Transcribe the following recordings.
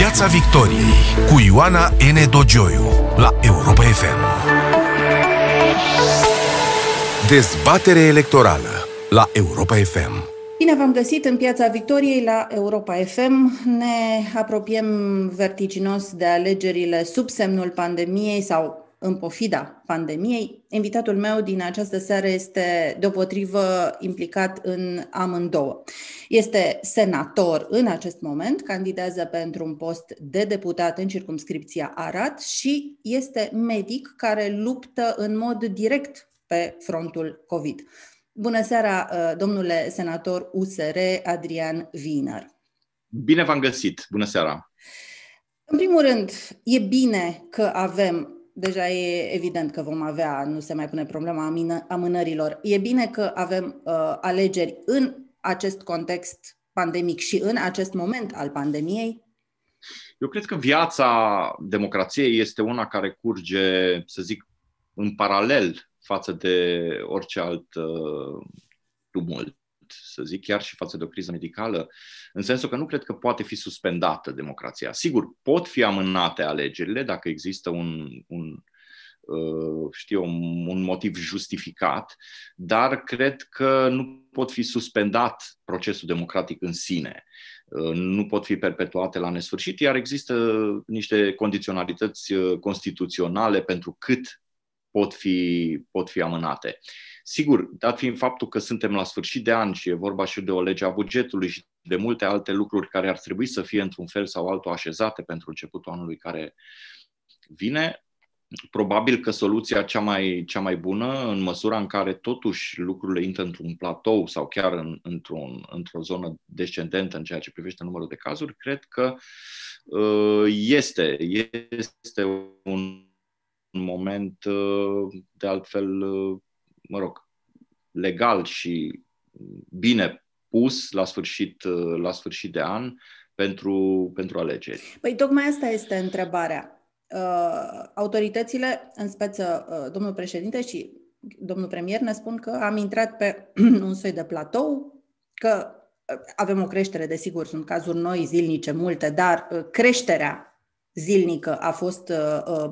Piața Victoriei cu Ioana N. Dogioiu la Europa FM. Dezbatere electorală la Europa FM. Bine v-am găsit în Piața Victoriei la Europa FM. Ne apropiem vertiginos de alegerile sub semnul pandemiei sau în pofida pandemiei. Invitatul meu din această seară este deopotrivă implicat în amândouă. Este senator în acest moment, candidează pentru un post de deputat în circumscripția Arad și este medic care luptă în mod direct pe frontul COVID. Bună seara, uh, domnule senator USR Adrian Wiener. Bine v-am găsit! Bună seara! În primul rând, e bine că avem deja e evident că vom avea, nu se mai pune problema amânărilor. E bine că avem uh, alegeri în acest context pandemic și în acest moment al pandemiei? Eu cred că viața democrației este una care curge, să zic, în paralel față de orice alt uh, tumult să zic, chiar și față de o criză medicală, în sensul că nu cred că poate fi suspendată democrația. Sigur, pot fi amânate alegerile dacă există un, un uh, știu, un motiv justificat, dar cred că nu pot fi suspendat procesul democratic în sine. Uh, nu pot fi perpetuate la nesfârșit, iar există niște condiționalități uh, constituționale pentru cât pot fi, pot fi amânate. Sigur, dat fiind faptul că suntem la sfârșit de an și e vorba și de o lege a bugetului și de multe alte lucruri care ar trebui să fie într-un fel sau altul așezate pentru începutul anului care vine, probabil că soluția cea mai, cea mai bună, în măsura în care totuși lucrurile intră într-un platou sau chiar în, într-un, într-o zonă descendentă în ceea ce privește numărul de cazuri, cred că uh, este, este un moment uh, de altfel uh, mă rog, legal și bine pus la sfârșit, la sfârșit de an pentru, pentru alegeri. Păi tocmai asta este întrebarea. Uh, autoritățile, în speță uh, domnul președinte și domnul premier, ne spun că am intrat pe un soi de platou, că uh, avem o creștere, desigur, sunt cazuri noi, zilnice, multe, dar creșterea zilnică a fost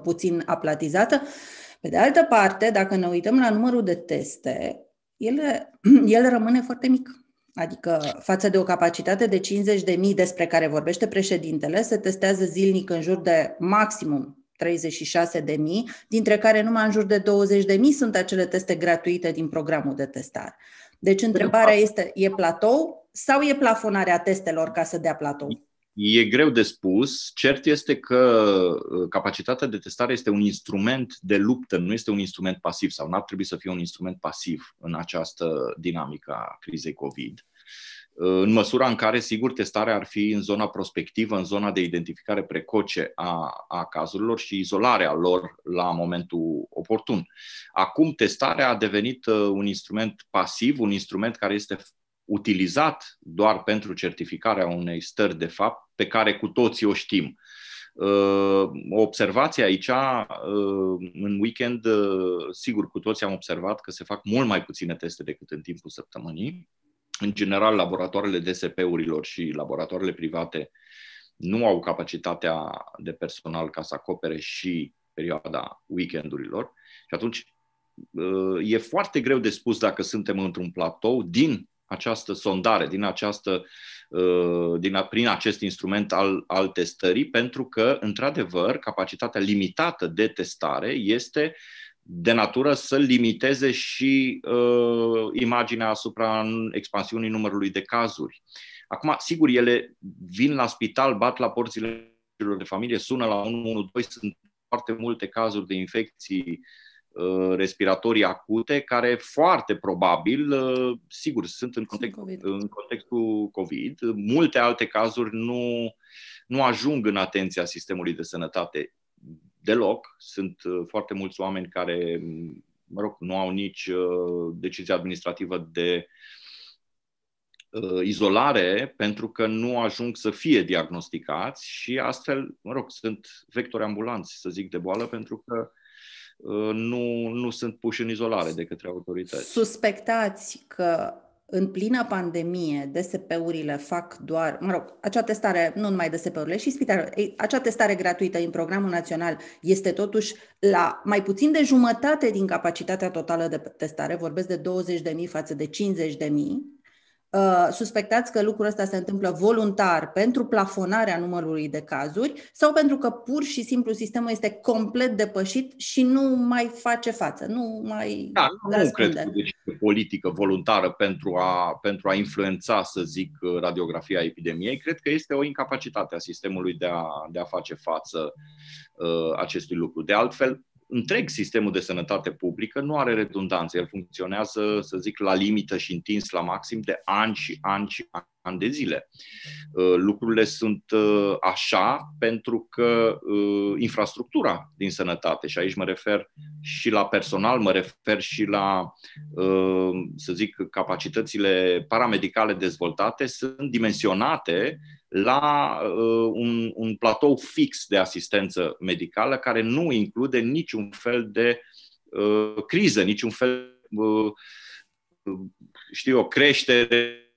puțin aplatizată pe de altă parte, dacă ne uităm la numărul de teste, el, el rămâne foarte mic. Adică față de o capacitate de 50.000 despre care vorbește președintele, se testează zilnic în jur de maximum 36.000, dintre care numai în jur de 20.000 sunt acele teste gratuite din programul de testare. Deci întrebarea este, e platou sau e plafonarea testelor ca să dea platou? E greu de spus. Cert este că uh, capacitatea de testare este un instrument de luptă, nu este un instrument pasiv sau n-ar trebui să fie un instrument pasiv în această dinamică a crizei COVID. Uh, în măsura în care, sigur, testarea ar fi în zona prospectivă, în zona de identificare precoce a, a cazurilor și izolarea lor la momentul oportun. Acum, testarea a devenit uh, un instrument pasiv, un instrument care este utilizat doar pentru certificarea unei stări de fapt pe care cu toții o știm. Uh, o observație aici, uh, în weekend, uh, sigur, cu toții am observat că se fac mult mai puține teste decât în timpul săptămânii. În general, laboratoarele DSP-urilor și laboratoarele private nu au capacitatea de personal ca să acopere și perioada weekendurilor. Și atunci e foarte greu de spus dacă suntem într-un platou din această sondare, din această, uh, din, prin acest instrument al, al testării, pentru că, într-adevăr, capacitatea limitată de testare este de natură să limiteze și uh, imaginea asupra expansiunii numărului de cazuri. Acum, sigur, ele vin la spital, bat la porțile de familie, sună la 112, sunt foarte multe cazuri de infecții Uh, respiratorii acute, care foarte probabil, uh, sigur, sunt în, context, COVID. în contextul COVID. Multe alte cazuri nu, nu ajung în atenția sistemului de sănătate deloc. Sunt uh, foarte mulți oameni care, mă rog, nu au nici decizie administrativă de izolare pentru că nu ajung să fie diagnosticați și astfel, mă rog, sunt vectori ambulanți, să zic, de boală pentru că Uh, nu, nu sunt puși în izolare de către autorități. Suspectați că în plină pandemie, DSP-urile fac doar, mă rog, acea testare, nu numai DSP-urile, și spitalul, acea testare gratuită în programul național este totuși la mai puțin de jumătate din capacitatea totală de testare, vorbesc de 20.000 față de 50.000, Uh, suspectați că lucrul ăsta se întâmplă voluntar pentru plafonarea numărului de cazuri sau pentru că pur și simplu sistemul este complet depășit și nu mai face față, nu mai da, nu, nu cred că deci politică voluntară pentru a, pentru a influența, să zic, radiografia epidemiei. Cred că este o incapacitate a sistemului de a, de a face față uh, acestui lucru. De altfel, întreg sistemul de sănătate publică nu are redundanță. El funcționează, să zic, la limită și întins la maxim de ani și ani și ani de zile. Uh, lucrurile sunt uh, așa pentru că uh, infrastructura din sănătate, și aici mă refer și la personal, mă refer și la, să zic, capacitățile paramedicale dezvoltate, sunt dimensionate la uh, un, un platou fix de asistență medicală care nu include niciun fel de uh, criză, niciun fel, uh, știu o creștere uh,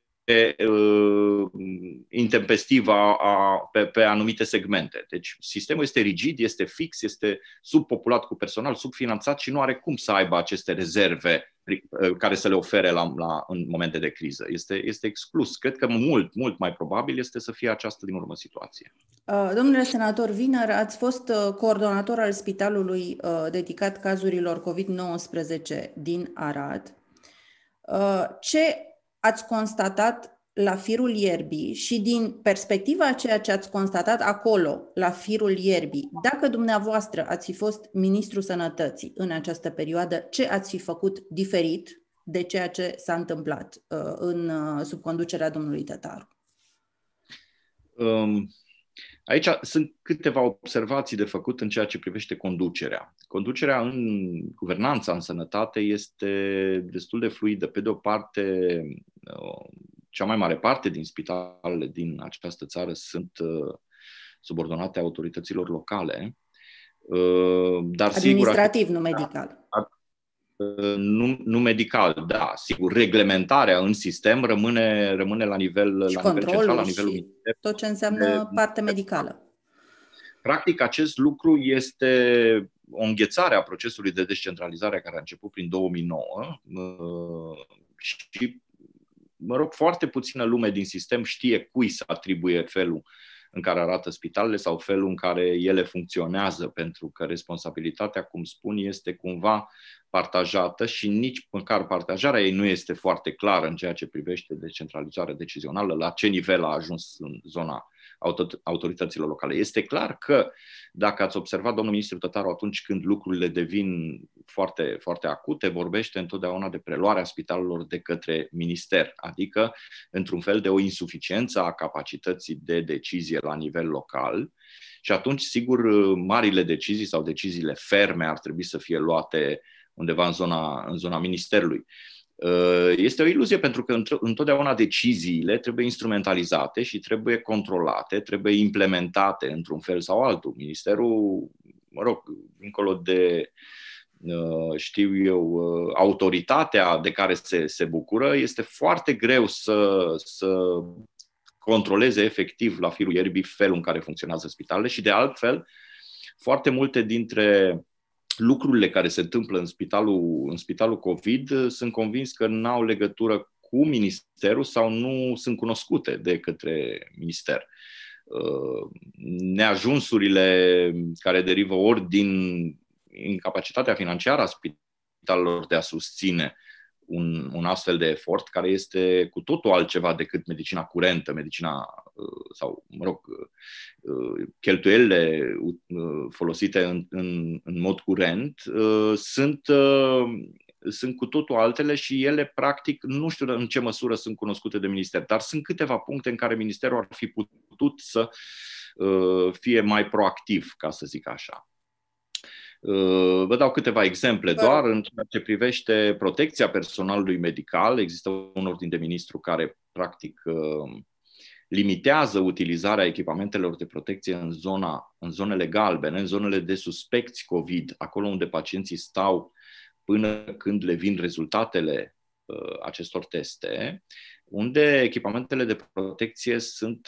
intempestivă a, a, pe, pe anumite segmente. Deci sistemul este rigid, este fix, este subpopulat cu personal, subfinanțat și nu are cum să aibă aceste rezerve uh, care să le ofere la, la, în momente de criză. Este, este exclus. Cred că mult, mult mai probabil este să fie această din urmă situație. Uh, domnule senator Viner, ați fost uh, coordonator al spitalului dedicat cazurilor COVID-19 din Arad. Ce ați constatat la firul ierbii și din perspectiva a ceea ce ați constatat acolo, la firul ierbii, dacă dumneavoastră ați fi fost ministrul sănătății în această perioadă, ce ați fi făcut diferit de ceea ce s-a întâmplat uh, în uh, sub conducerea domnului Tătaru? Um, aici sunt câteva observații de făcut în ceea ce privește conducerea. Conducerea în guvernanța în sănătate este destul de fluidă. Pe de o parte, uh, cea mai mare parte din spitalele din această țară sunt uh, subordonate autorităților locale. Uh, dar Administrativ, sigur, nu medical. Nu, nu medical, da, sigur, reglementarea în sistem rămâne, rămâne la nivel, și la nivel central, la nivelul și tot ce înseamnă de, parte medicală. Practic, acest lucru este o înghețare a procesului de descentralizare care a început prin 2009 și mă rog, foarte puțină lume din sistem știe cui să atribuie felul în care arată spitalele sau felul în care ele funcționează, pentru că responsabilitatea, cum spun, este cumva partajată și nici măcar partajarea ei nu este foarte clară în ceea ce privește decentralizarea decizională, la ce nivel a ajuns în zona autorităților locale. Este clar că, dacă ați observat, domnul ministru Tătaru, atunci când lucrurile devin foarte, foarte acute, vorbește întotdeauna de preluarea spitalelor de către minister, adică într-un fel de o insuficiență a capacității de decizie la nivel local. Și atunci, sigur, marile decizii sau deciziile ferme ar trebui să fie luate undeva în zona, în zona ministerului. Uh, este o iluzie pentru că întotdeauna deciziile trebuie instrumentalizate și trebuie controlate, trebuie implementate într-un fel sau altul. Ministerul, mă rog, dincolo de, uh, știu eu, uh, autoritatea de care se, se bucură, este foarte greu să, să controleze efectiv la firul ierbii felul în care funcționează spitalele și de altfel foarte multe dintre lucrurile care se întâmplă în spitalul, în spitalul COVID sunt convins că nu au legătură cu ministerul sau nu sunt cunoscute de către minister. Uh, neajunsurile care derivă ori din incapacitatea financiară a spitalelor de a susține un, un astfel de efort care este cu totul altceva decât medicina curentă, medicina uh, sau, mă rog, uh, cheltuielile uh, folosite în, în, în mod curent sunt, sunt cu totul altele și ele, practic, nu știu în ce măsură sunt cunoscute de minister, dar sunt câteva puncte în care ministerul ar fi putut să fie mai proactiv, ca să zic așa. Uh, vă dau câteva exemple doar în ceea ce privește protecția personalului medical. Există un ordin de ministru care, practic, uh, limitează utilizarea echipamentelor de protecție în, zona, în zonele galbene, în zonele de suspecți COVID, acolo unde pacienții stau până când le vin rezultatele acestor teste, unde echipamentele de protecție sunt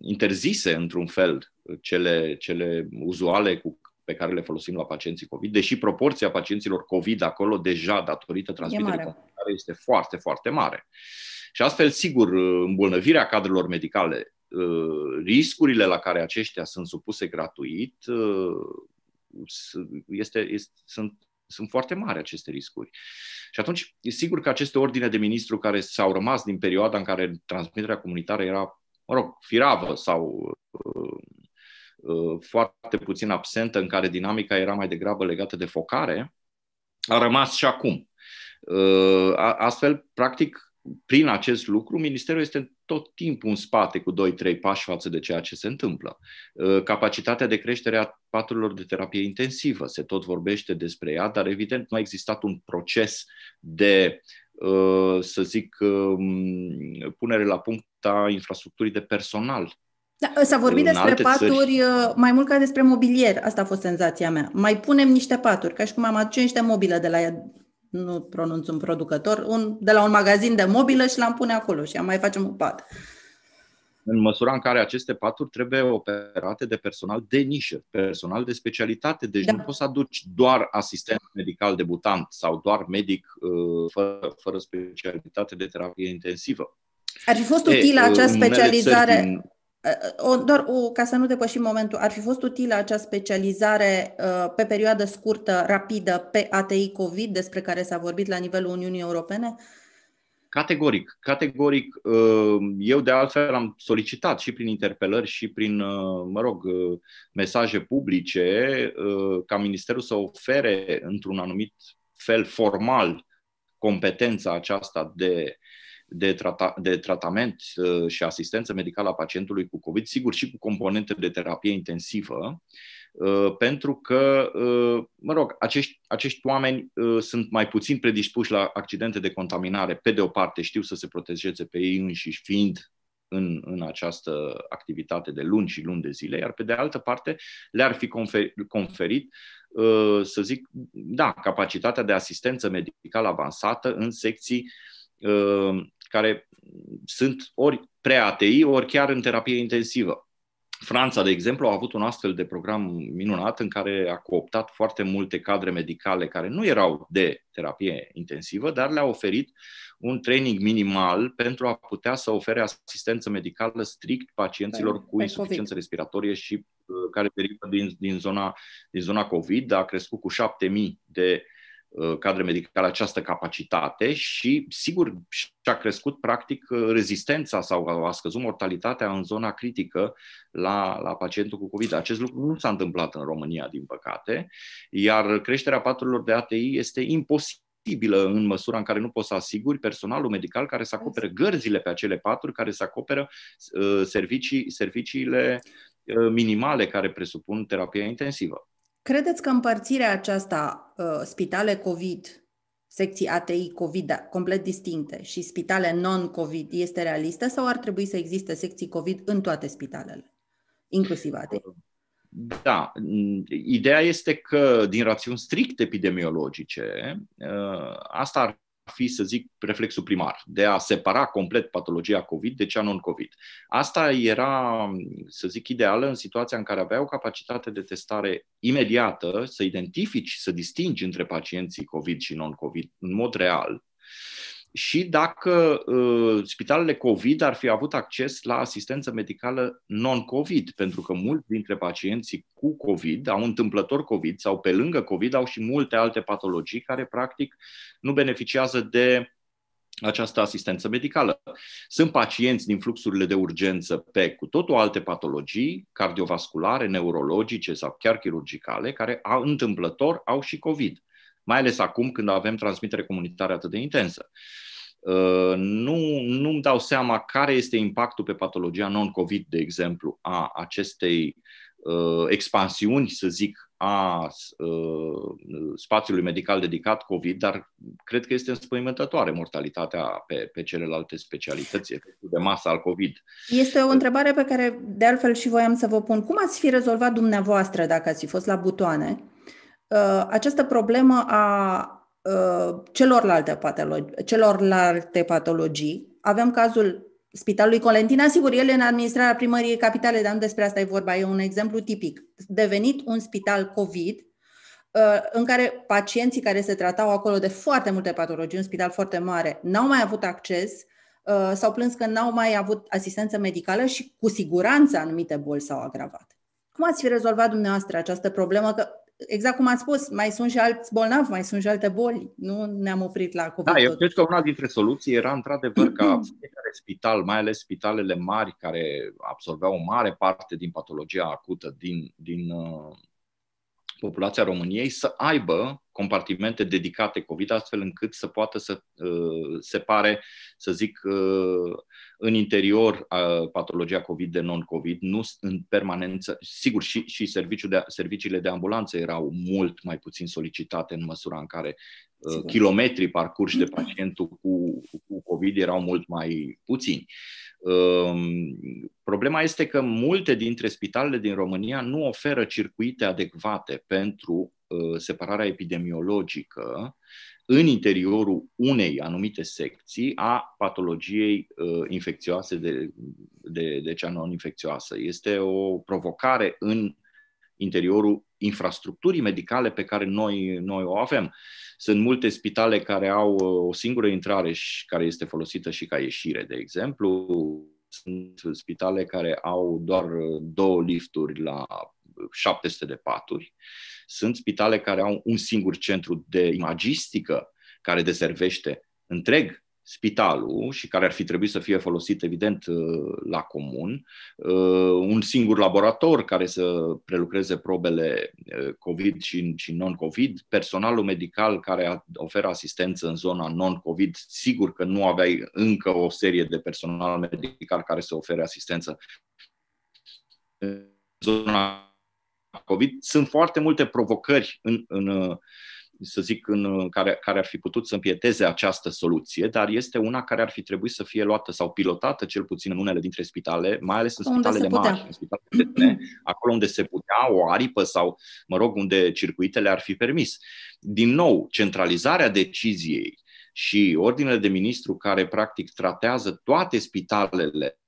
interzise într-un fel cele, cele uzuale cu pe care le folosim la pacienții COVID, deși proporția pacienților COVID acolo deja, datorită transmiterii comunitare, este foarte, foarte mare. Și astfel, sigur, îmbolnăvirea cadrelor medicale, uh, riscurile la care aceștia sunt supuse gratuit, uh, este, este, sunt, sunt foarte mari aceste riscuri. Și atunci, e sigur că aceste ordine de ministru care s-au rămas din perioada în care transmiterea comunitară era, mă rog, firavă sau uh, Uh, foarte puțin absentă, în care dinamica era mai degrabă legată de focare, a rămas și acum. Uh, astfel, practic, prin acest lucru, Ministerul este tot timpul în spate cu 2-3 pași față de ceea ce se întâmplă. Uh, capacitatea de creștere a paturilor de terapie intensivă, se tot vorbește despre ea, dar evident nu a existat un proces de, să zic, um, punere la punct a infrastructurii de personal da, s-a vorbit despre paturi țări. Uh, mai mult ca despre mobilier. Asta a fost senzația mea. Mai punem niște paturi, ca și cum am aduce niște mobilă de la, nu pronunț un producător, un, de la un magazin de mobilă și l-am pune acolo și am mai facem un pat. În măsura în care aceste paturi trebuie operate de personal de nișă, personal de specialitate. Deci da. nu poți să aduci doar asistent medical debutant sau doar medic uh, fără, fără specialitate de terapie intensivă. Ar fi fost utilă acea specializare. Din o, doar o, ca să nu depășim momentul, ar fi fost utilă acea specializare uh, pe perioadă scurtă, rapidă, pe ATI COVID, despre care s-a vorbit la nivelul Uniunii Europene? Categoric, categoric. Uh, eu de altfel am solicitat și prin interpelări și prin, uh, mă rog, uh, mesaje publice ca Ministerul să ofere într-un anumit fel formal competența aceasta de de, trata, de tratament uh, și asistență medicală a pacientului cu COVID, sigur și cu componente de terapie intensivă, uh, pentru că, uh, mă rog, acești, acești oameni sunt mai puțin predispuși la accidente de contaminare. Pe de o parte, știu să se protejeze pe ei înșiși, fiind în, în această activitate de luni și luni de zile, iar pe de altă parte le-ar fi conferit, să zic, da, capacitatea de asistență medicală avansată în secții care sunt ori pre-ATI, ori chiar în terapie intensivă. Franța, de exemplu, a avut un astfel de program minunat în care a cooptat foarte multe cadre medicale care nu erau de terapie intensivă, dar le-a oferit un training minimal pentru a putea să ofere asistență medicală strict pacienților cu insuficiență respiratorie și uh, care derivă din, din, zona, din zona COVID. A crescut cu 7000 de Uh, cadre medicale această capacitate și, sigur, și-a crescut practic rezistența sau a scăzut mortalitatea în zona critică la, la pacientul cu COVID. Acest lucru nu s-a întâmplat în România, din păcate, iar creșterea paturilor de ATI este imposibilă în măsura în care nu poți să asiguri personalul medical care să acopere gărzile pe acele paturi, care să acoperă uh, servicii, serviciile uh, minimale care presupun terapia intensivă. Credeți că împărțirea aceasta, uh, spitale COVID, secții ATI COVID da, complet distincte și spitale non-COVID este realistă sau ar trebui să existe secții COVID în toate spitalele, inclusiv ATI? Da, ideea este că din rațiuni strict epidemiologice, uh, asta ar fi, să zic, reflexul primar, de a separa complet patologia COVID de cea non-COVID. Asta era, să zic, ideală în situația în care aveai o capacitate de testare imediată, să identifici, să distingi între pacienții COVID și non-COVID în mod real, și dacă uh, spitalele COVID ar fi avut acces la asistență medicală non-COVID, pentru că mulți dintre pacienții cu COVID au întâmplător COVID sau pe lângă COVID au și multe alte patologii care practic nu beneficiază de această asistență medicală. Sunt pacienți din fluxurile de urgență pe cu totul alte patologii cardiovasculare, neurologice sau chiar chirurgicale, care au, întâmplător au și COVID mai ales acum când avem transmitere comunitară atât de intensă. Uh, nu, nu-mi dau seama care este impactul pe patologia non-COVID, de exemplu, a acestei uh, expansiuni, să zic, a uh, spațiului medical dedicat COVID, dar cred că este înspăimântătoare mortalitatea pe, pe celelalte specialități, efectul de masă al COVID. Este o întrebare pe care, de altfel, și voiam să vă pun. Cum ați fi rezolvat dumneavoastră dacă ați fi fost la butoane uh, această problemă a uh, celorlalte, patologii, celorlalte patologii. Avem cazul Spitalului Colentina, sigur, el e în administrarea primăriei capitale, dar nu despre asta e vorba, e un exemplu tipic. Devenit un spital COVID, uh, în care pacienții care se tratau acolo de foarte multe patologii, un spital foarte mare, n-au mai avut acces, uh, s-au plâns că n-au mai avut asistență medicală și cu siguranță anumite boli s-au agravat. Cum ați fi rezolvat dumneavoastră această problemă? Că exact cum ați spus, mai sunt și alți bolnavi, mai sunt și alte boli. Nu ne-am oprit la COVID. Da, eu cred că una dintre soluții era într-adevăr ca fiecare spital, mai ales spitalele mari care absorbeau o mare parte din patologia acută din, din uh, populația României, să aibă compartimente dedicate COVID, astfel încât să poată să uh, separe, să zic, uh, în interior uh, patologia COVID de non-COVID, nu în permanență. Sigur, și, și serviciul de, serviciile de ambulanță erau mult mai puțin solicitate în măsura în care uh, Sigur. kilometrii parcurși de pacientul cu, cu COVID erau mult mai puțini. Um, problema este că multe dintre spitalele din România nu oferă circuite adecvate pentru uh, separarea epidemiologică în interiorul unei anumite secții a patologiei uh, infecțioase de, de, de cea non-infecțioasă. Este o provocare în interiorul infrastructurii medicale pe care noi, noi o avem. Sunt multe spitale care au uh, o singură intrare și care este folosită și ca ieșire, de exemplu. Sunt spitale care au doar uh, două lifturi la 700 de paturi. Sunt spitale care au un singur centru de imagistică care deservește întreg spitalul și care ar fi trebuit să fie folosit, evident, uh, la comun, uh, un singur laborator care să prelucreze probele uh, COVID și non-COVID, personalul medical care oferă asistență în zona non-COVID, sigur că nu aveai încă o serie de personal medical care să ofere asistență în zona COVID. Sunt foarte multe provocări în, în să zic, în, care, care ar fi putut să împieteze această soluție, dar este una care ar fi trebuit să fie luată sau pilotată, cel puțin în unele dintre spitale, mai ales în unde spitalele mari, în spitalele acolo unde se putea o aripă sau, mă rog, unde circuitele ar fi permis. Din nou, centralizarea deciziei și ordinele de ministru care practic tratează toate spitalele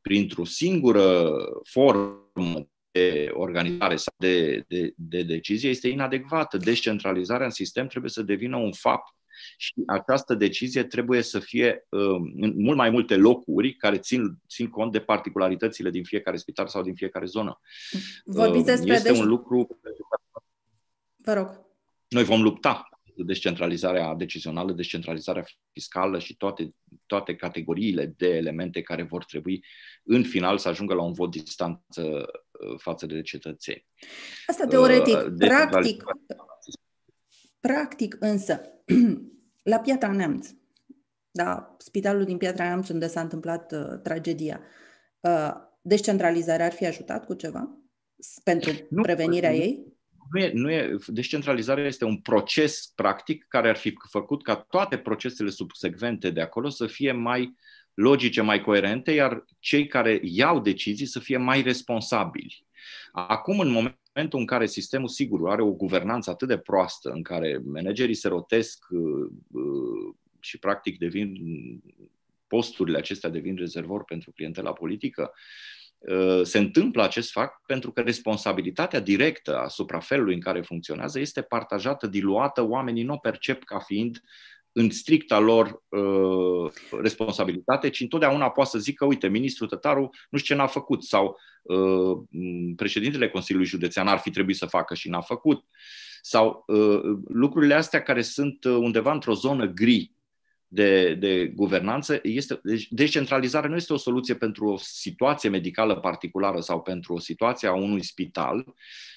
printr-o singură formă de organizare sau de, de, de decizie este inadecvată. Descentralizarea în sistem trebuie să devină un fapt și această decizie trebuie să fie uh, în mult mai multe locuri care țin, țin cont de particularitățile din fiecare spital sau din fiecare zonă. Vorbiți uh, despre este deci... un lucru. Vă rog. Noi vom lupta descentralizarea decizională, descentralizarea fiscală și toate, toate categoriile de elemente care vor trebui în final să ajungă la un vot distanță uh, față de cetățeni. Asta teoretic. Uh, practic, practic însă, la Piatra Neamț, da, spitalul din Piatra Neamț unde s-a întâmplat uh, tragedia, uh, descentralizarea ar fi ajutat cu ceva pentru nu, prevenirea nu, ei? nu e, nu e, descentralizarea este un proces practic care ar fi făcut ca toate procesele subsecvente de acolo să fie mai logice, mai coerente, iar cei care iau decizii să fie mai responsabili. Acum, în momentul în care sistemul, sigur, are o guvernanță atât de proastă, în care managerii se rotesc uh, uh, și practic devin posturile acestea devin rezervori pentru clientela politică, Uh, se întâmplă acest fapt pentru că responsabilitatea directă asupra felului în care funcționează este partajată, diluată, oamenii nu o percep ca fiind în stricta lor uh, responsabilitate, ci întotdeauna poate să zică, uite, ministrul Tătaru nu știu ce n-a făcut sau uh, președintele Consiliului Județean ar fi trebuit să facă și n-a făcut. Sau uh, lucrurile astea care sunt uh, undeva într-o zonă gri de, de guvernanță, este, deci descentralizarea nu este o soluție pentru o situație medicală particulară sau pentru o situație a unui spital,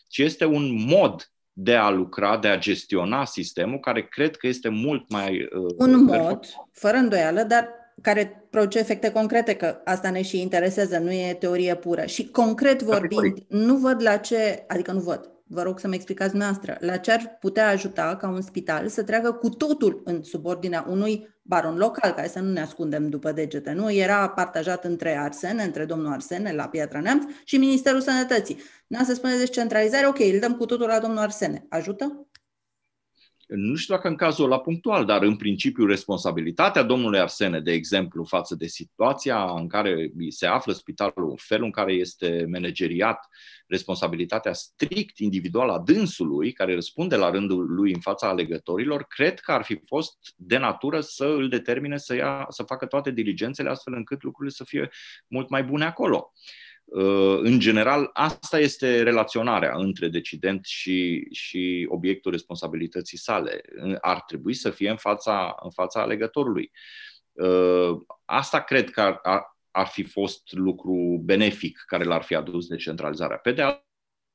ci este un mod de a lucra, de a gestiona sistemul, care cred că este mult mai. Uh, un mod, fără îndoială, dar care produce efecte concrete, că asta ne și interesează, nu e teorie pură. Și concret vorbind, nu văd la ce, adică nu văd, vă rog să-mi explicați noastră, la ce ar putea ajuta ca un spital să treacă cu totul în subordinea unui baron local, care să nu ne ascundem după degete, nu? Era partajat între Arsene, între domnul Arsene la Piatra Neamț și Ministerul Sănătății. Nu să spune descentralizare, ok, îl dăm cu totul la domnul Arsene. Ajută? Nu știu dacă în cazul la punctual, dar în principiu responsabilitatea domnului Arsene, de exemplu, față de situația în care se află spitalul, felul în care este manageriat, responsabilitatea strict individuală a dânsului, care răspunde la rândul lui în fața alegătorilor, cred că ar fi fost de natură să îl determine să, ia, să facă toate diligențele astfel încât lucrurile să fie mult mai bune acolo. Uh, în general, asta este relaționarea între decident și, și obiectul responsabilității sale. Ar trebui să fie în fața, în fața alegătorului. Uh, asta cred că ar, ar, ar fi fost lucru benefic care l-ar fi adus decentralizarea. Pe de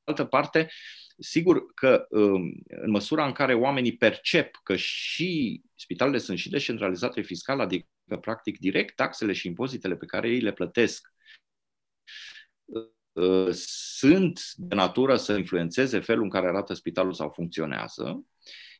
altă parte, sigur că um, în măsura în care oamenii percep că și spitalele sunt și descentralizate fiscal, adică practic direct taxele și impozitele pe care ei le plătesc Uh, sunt de natură să influențeze felul în care arată spitalul sau funcționează.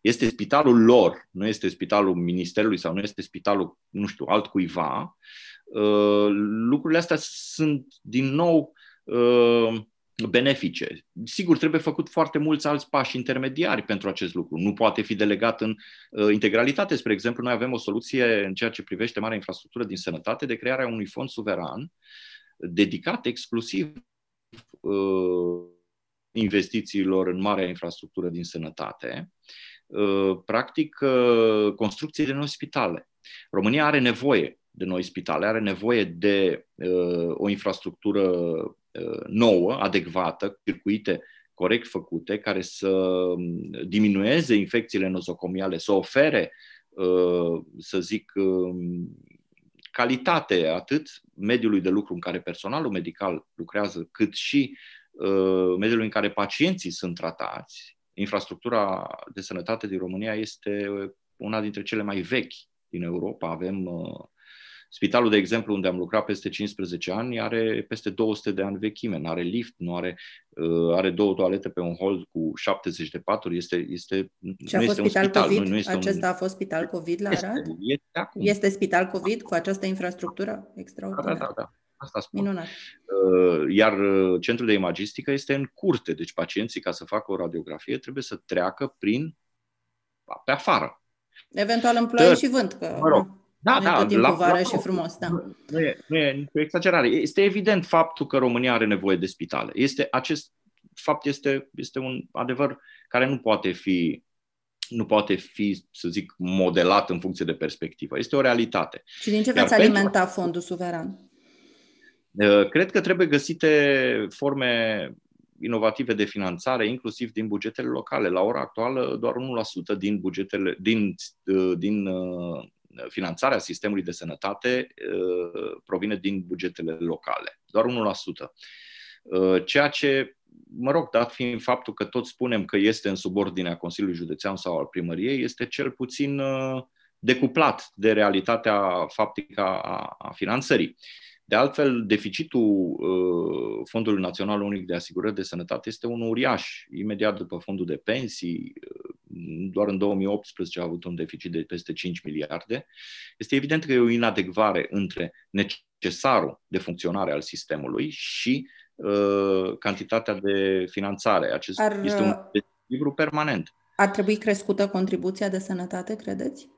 Este spitalul lor, nu este spitalul ministerului sau nu este spitalul, nu știu, altcuiva. Uh, lucrurile astea sunt, din nou, uh, benefice. Sigur, trebuie făcut foarte mulți alți pași intermediari pentru acest lucru. Nu poate fi delegat în uh, integralitate. Spre exemplu, noi avem o soluție în ceea ce privește marea infrastructură din sănătate de crearea unui fond suveran dedicat exclusiv uh, investițiilor în marea infrastructură din sănătate, uh, practic uh, construcții de noi spitale. România are nevoie de noi spitale, are nevoie de o infrastructură nouă, adecvată, circuite corect făcute, care să um, diminueze infecțiile nozocomiale, să ofere, să zic, um, calitate atât mediului de lucru în care personalul medical lucrează, cât și uh, mediului în care pacienții sunt tratați. Infrastructura de sănătate din România este una dintre cele mai vechi din Europa. Avem uh, Spitalul, de exemplu, unde am lucrat peste 15 ani, are peste 200 de ani vechime, nu are lift, nu are, uh, are două toalete pe un hol cu 70 de paturi, este, este, Și a nu fost este spital un spital. COVID? Nu, nu este Acesta un... a fost spital COVID la Arad? Este, este, acum. este spital COVID cu această infrastructură extraordinară? Da, da, da. da. Asta spun. Minunat. Uh, iar uh, centrul de imagistică este în curte, deci pacienții, ca să facă o radiografie, trebuie să treacă prin pe afară. Eventual în ploaie și vânt. Că... Mă rog, da, da, tot la, vară la, și frumos, da. Nu e, nu e nicio exagerare. Este evident faptul că România are nevoie de spitale. Este, acest fapt este, este un adevăr care nu poate fi nu poate fi, să zic, modelat în funcție de perspectivă. Este o realitate. Și din ce veți alimenta pentru... fondul suveran? Uh, cred că trebuie găsite forme inovative de finanțare, inclusiv din bugetele locale. La ora actuală, doar 1% din bugetele, din, uh, din uh, finanțarea sistemului de sănătate uh, provine din bugetele locale, doar 1%. Uh, ceea ce, mă rog, dat fiind faptul că toți spunem că este în subordinea Consiliului Județean sau al primăriei, este cel puțin uh, decuplat de realitatea faptică a, a finanțării. De altfel, deficitul uh, Fondului Național Unic de Asigurări de Sănătate este un uriaș. Imediat după fondul de pensii, uh, doar în 2018 a avut un deficit de peste 5 miliarde. Este evident că e o inadecvare între necesarul de funcționare al sistemului și uh, cantitatea de finanțare. Acest Ar, este un echilibru permanent. Ar trebui crescută contribuția de sănătate, credeți?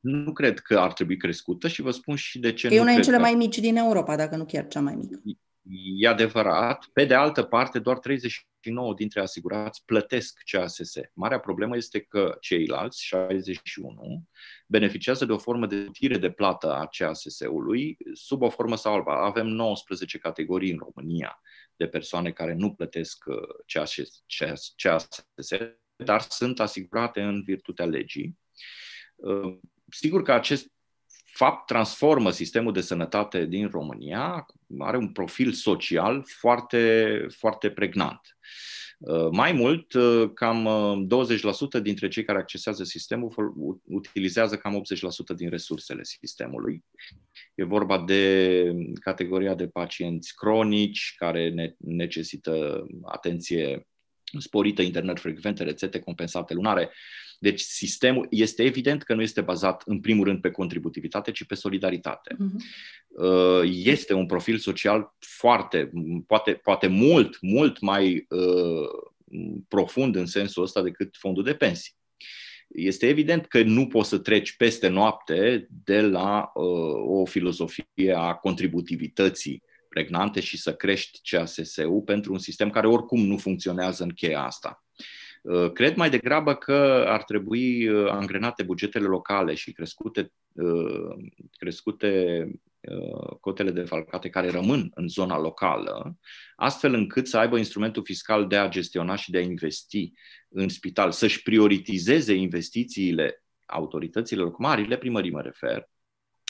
nu cred că ar trebui crescută și vă spun și de ce e nu una din cele mai mici din Europa, dacă nu chiar cea mai mică. E adevărat. Pe de altă parte, doar 39 dintre asigurați plătesc CASS. Marea problemă este că ceilalți, 61, beneficiază de o formă de tire de plată a CASS-ului sub o formă sau alta. Avem 19 categorii în România de persoane care nu plătesc CASS, dar sunt asigurate în virtutea legii sigur că acest fapt transformă sistemul de sănătate din România, are un profil social foarte, foarte pregnant. Uh, mai mult, uh, cam 20% uh, dintre cei care accesează sistemul utilizează cam 80% din resursele sistemului. E vorba de categoria de pacienți cronici care necesită atenție sporită, internet frecvente, rețete compensate lunare, deci sistemul este evident că nu este bazat în primul rând pe contributivitate, ci pe solidaritate. Uh-huh. Este un profil social foarte, poate, poate mult, mult mai uh, profund în sensul ăsta decât fondul de pensii. este evident că nu poți să treci peste noapte de la uh, o filozofie a contributivității pregnante și să crești CASS-ul pentru un sistem care oricum nu funcționează în cheia asta. Uh, cred mai degrabă că ar trebui uh, angrenate bugetele locale și crescute, uh, crescute cotele de falcate care rămân în zona locală, astfel încât să aibă instrumentul fiscal de a gestiona și de a investi în spital, să-și prioritizeze investițiile autorităților, marile primării mă refer,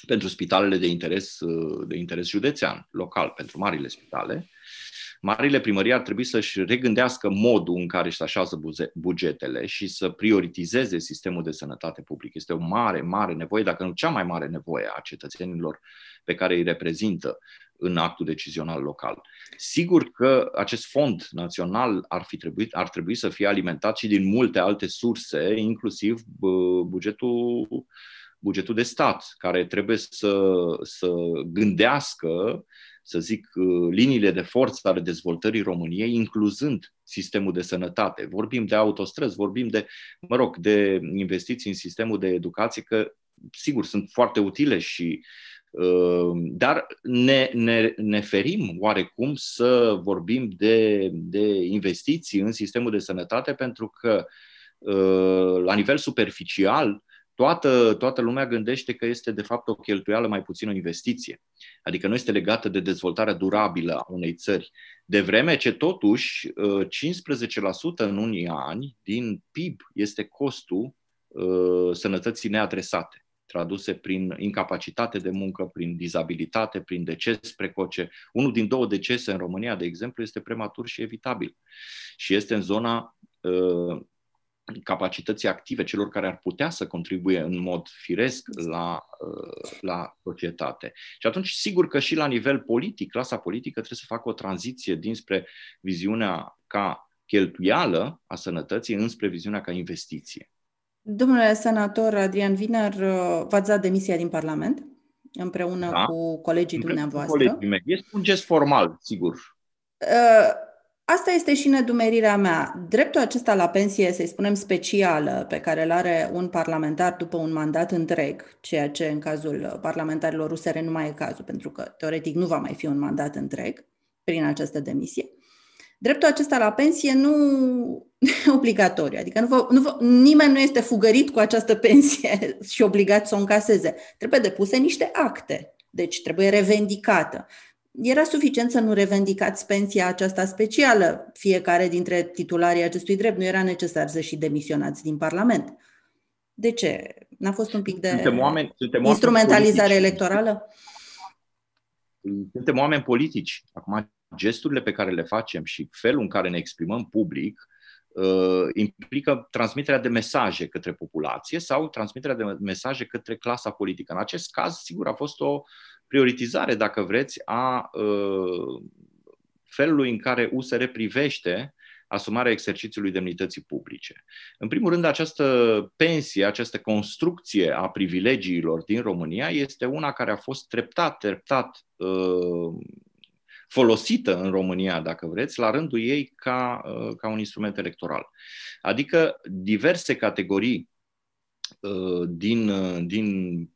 pentru spitalele de interes, de interes județean, local, pentru marile spitale, marile primării ar trebui să-și regândească modul în care își așează bugetele și să prioritizeze sistemul de sănătate publică. Este o mare, mare nevoie, dacă nu cea mai mare nevoie a cetățenilor pe care îi reprezintă în actul decizional local. Sigur că acest fond național ar, fi trebuit, ar trebui să fie alimentat și din multe alte surse, inclusiv bugetul, bugetul de stat, care trebuie să, să gândească să zic, liniile de forță ale dezvoltării României, incluzând sistemul de sănătate. Vorbim de autostrăzi, vorbim de, mă rog, de investiții în sistemul de educație, că sigur sunt foarte utile și uh, dar ne, ne, ne ferim oarecum să vorbim de, de investiții în sistemul de sănătate pentru că uh, la nivel superficial toată, toată lumea gândește că este de fapt o cheltuială mai puțin o investiție. Adică nu este legată de dezvoltarea durabilă a unei țări. De vreme ce totuși 15% uh, în unii ani din PIB este costul uh, sănătății neadresate traduse prin incapacitate de muncă, prin dizabilitate, prin deces precoce. Unul din două decese în România, de exemplu, este prematur și evitabil. Și este în zona uh, capacității active celor care ar putea să contribuie în mod firesc la, uh, la societate. Și atunci, sigur că și la nivel politic, clasa politică trebuie să facă o tranziție dinspre viziunea ca cheltuială a sănătății înspre viziunea ca investiție. Domnule senator Adrian Viner, uh, v-ați dat demisia din Parlament împreună da. cu colegii împreună dumneavoastră. Cu colegii mei. Este un gest formal, sigur. Uh, Asta este și nedumerirea mea. Dreptul acesta la pensie, să-i spunem specială, pe care îl are un parlamentar după un mandat întreg, ceea ce în cazul parlamentarilor rusere nu mai e cazul, pentru că teoretic nu va mai fi un mandat întreg prin această demisie. Dreptul acesta la pensie nu e obligatoriu, adică nu vă, nu vă, nimeni nu este fugărit cu această pensie și obligat să o încaseze. Trebuie depuse niște acte, deci trebuie revendicată era suficient să nu revendicați pensia aceasta specială. Fiecare dintre titularii acestui drept nu era necesar să și demisionați din Parlament. De ce? N-a fost un pic de suntem oameni, suntem instrumentalizare politici. electorală? Suntem oameni politici. Acum, gesturile pe care le facem și felul în care ne exprimăm public uh, implică transmiterea de mesaje către populație sau transmiterea de mesaje către clasa politică. În acest caz, sigur, a fost o prioritizare, dacă vreți, a uh, felului în care USR privește asumarea exercițiului demnității publice. În primul rând, această pensie, această construcție a privilegiilor din România este una care a fost treptat, treptat uh, folosită în România, dacă vreți, la rândul ei ca, uh, ca un instrument electoral. Adică diverse categorii din, din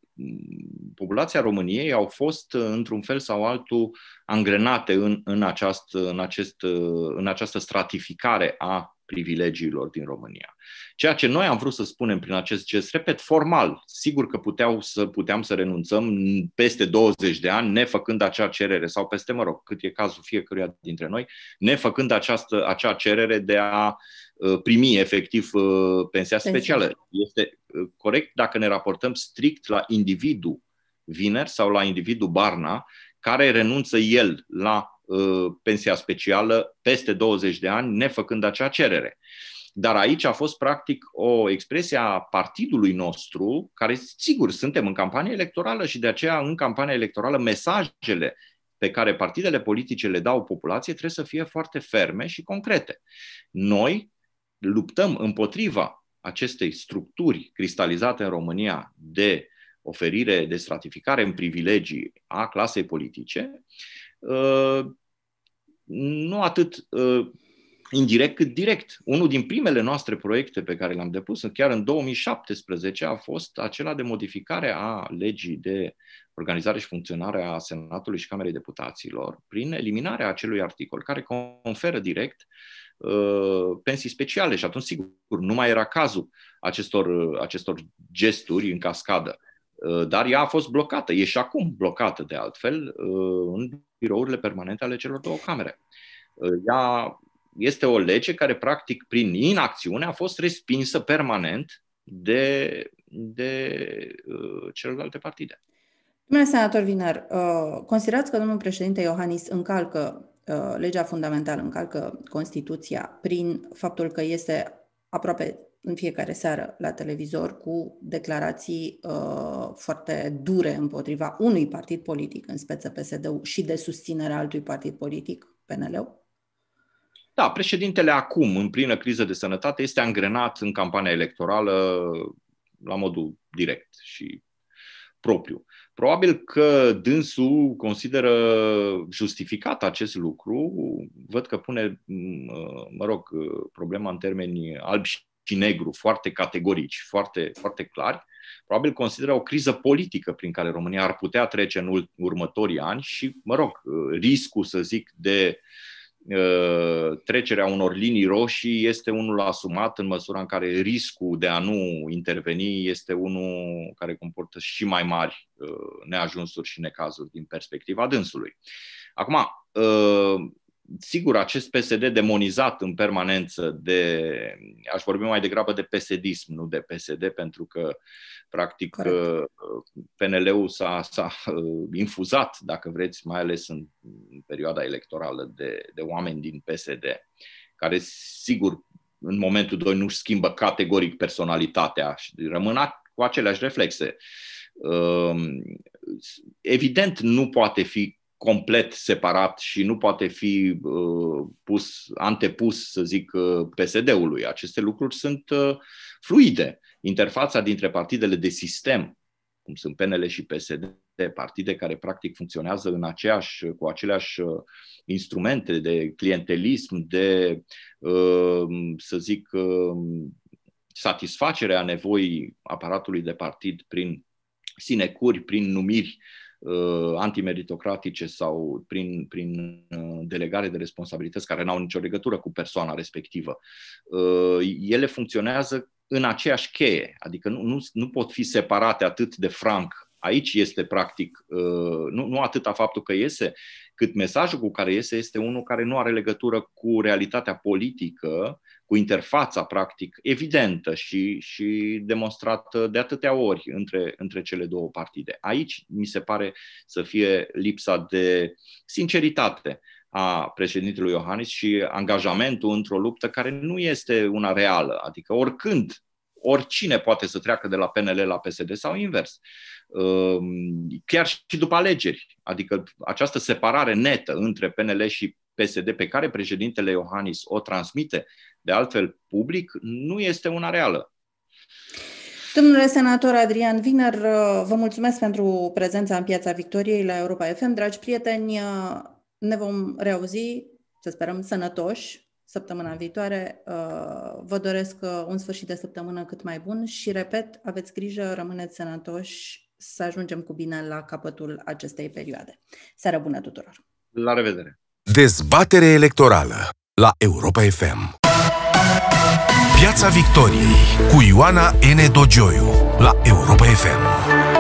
populația României au fost, uh, într-un fel sau altul, angrenate în, în, această, în, acest, uh, în această stratificare a privilegiilor din România. Ceea ce noi am vrut să spunem prin acest gest, repet, formal, sigur că puteau să, puteam să renunțăm peste 20 de ani, nefăcând acea cerere, sau peste, mă rog, cât e cazul fiecăruia dintre noi, nefăcând această, acea cerere de a uh, primi efectiv uh, pensia specială. Este uh, corect dacă ne raportăm strict la individul Viner sau la individul Barna, care renunță el la Uh, pensia specială peste 20 de ani, nefăcând acea cerere. Dar aici a fost practic o expresie a partidului nostru, care, sigur, suntem în campanie electorală și de aceea în campania electorală mesajele pe care partidele politice le dau populației trebuie să fie foarte ferme și concrete. Noi luptăm împotriva acestei structuri cristalizate în România de oferire, de stratificare în privilegii a clasei politice Uh, nu atât uh, indirect cât direct. Unul din primele noastre proiecte pe care le-am depus, chiar în 2017, a fost acela de modificare a legii de organizare și funcționare a Senatului și Camerei Deputaților prin eliminarea acelui articol care conferă direct uh, pensii speciale și atunci, sigur, nu mai era cazul acestor, acestor gesturi în cascadă. Uh, dar ea a fost blocată, e și acum blocată de altfel uh, în birourile permanente ale celor două camere. Uh, ea este o lege care, practic, prin inacțiune, a fost respinsă permanent de, de uh, celelalte partide. Domnule senator Viner, uh, considerați că domnul președinte Iohannis încalcă uh, legea fundamentală, încalcă Constituția prin faptul că este aproape în fiecare seară la televizor cu declarații uh, foarte dure împotriva unui partid politic, în speță PSD-ul, și de susținerea altui partid politic, PNL-ul? Da, președintele acum, în plină criză de sănătate, este angrenat în campania electorală la modul direct și propriu. Probabil că dânsul consideră justificat acest lucru. Văd că pune, mă rog, problema în termeni albi și negru, foarte categorici, foarte, foarte clari. Probabil consideră o criză politică prin care România ar putea trece în următorii ani și, mă rog, riscul, să zic, de uh, Uh, trecerea unor linii roșii este unul asumat în măsura în care riscul de a nu interveni este unul care comportă și mai mari uh, neajunsuri și necazuri din perspectiva dânsului. Acum, uh, sigur, acest PSD demonizat în permanență de, aș vorbi mai degrabă de PSDism, nu de PSD, pentru că, practic, Corect. Uh, PNL-ul s-a, s-a uh, infuzat, dacă vreți, mai ales în perioada electorală de, de oameni din PSD, care, sigur, în momentul 2 nu-și schimbă categoric personalitatea și rămân cu aceleași reflexe. Uh, evident, nu poate fi complet separat și nu poate fi uh, pus, antepus, să zic, uh, PSD-ului. Aceste lucruri sunt uh, fluide. Interfața dintre partidele de sistem, cum sunt PNL și PSD, partide care practic funcționează în aceeași, cu aceleași uh, instrumente de clientelism, de, uh, să zic, uh, satisfacerea nevoii aparatului de partid prin sinecuri, prin numiri uh, antimeritocratice sau prin, prin uh, delegare de responsabilități care n-au nicio legătură cu persoana respectivă. Uh, ele funcționează în aceeași cheie, adică nu, nu, nu pot fi separate atât de franc. Aici este practic, uh, nu, nu atâta faptul că iese, cât mesajul cu care iese este unul care nu are legătură cu realitatea politică, cu interfața practic evidentă și, și demonstrată de atâtea ori între, între cele două partide. Aici mi se pare să fie lipsa de sinceritate a președintelui Iohannis și angajamentul într-o luptă care nu este una reală, adică oricând oricine poate să treacă de la PNL la PSD sau invers. Ehm, chiar și după alegeri. Adică această separare netă între PNL și PSD pe care președintele Iohannis o transmite de altfel public, nu este una reală. Domnule senator Adrian Wiener, vă mulțumesc pentru prezența în Piața Victoriei la Europa FM. Dragi prieteni, ne vom reauzi, să sperăm, sănătoși săptămâna viitoare. Vă doresc un sfârșit de săptămână cât mai bun și, repet, aveți grijă, rămâneți sănătoși să ajungem cu bine la capătul acestei perioade. Seară bună tuturor! La revedere! Dezbatere electorală la Europa FM. Piața Victoriei cu Ioana N. Dogioiu la Europa FM.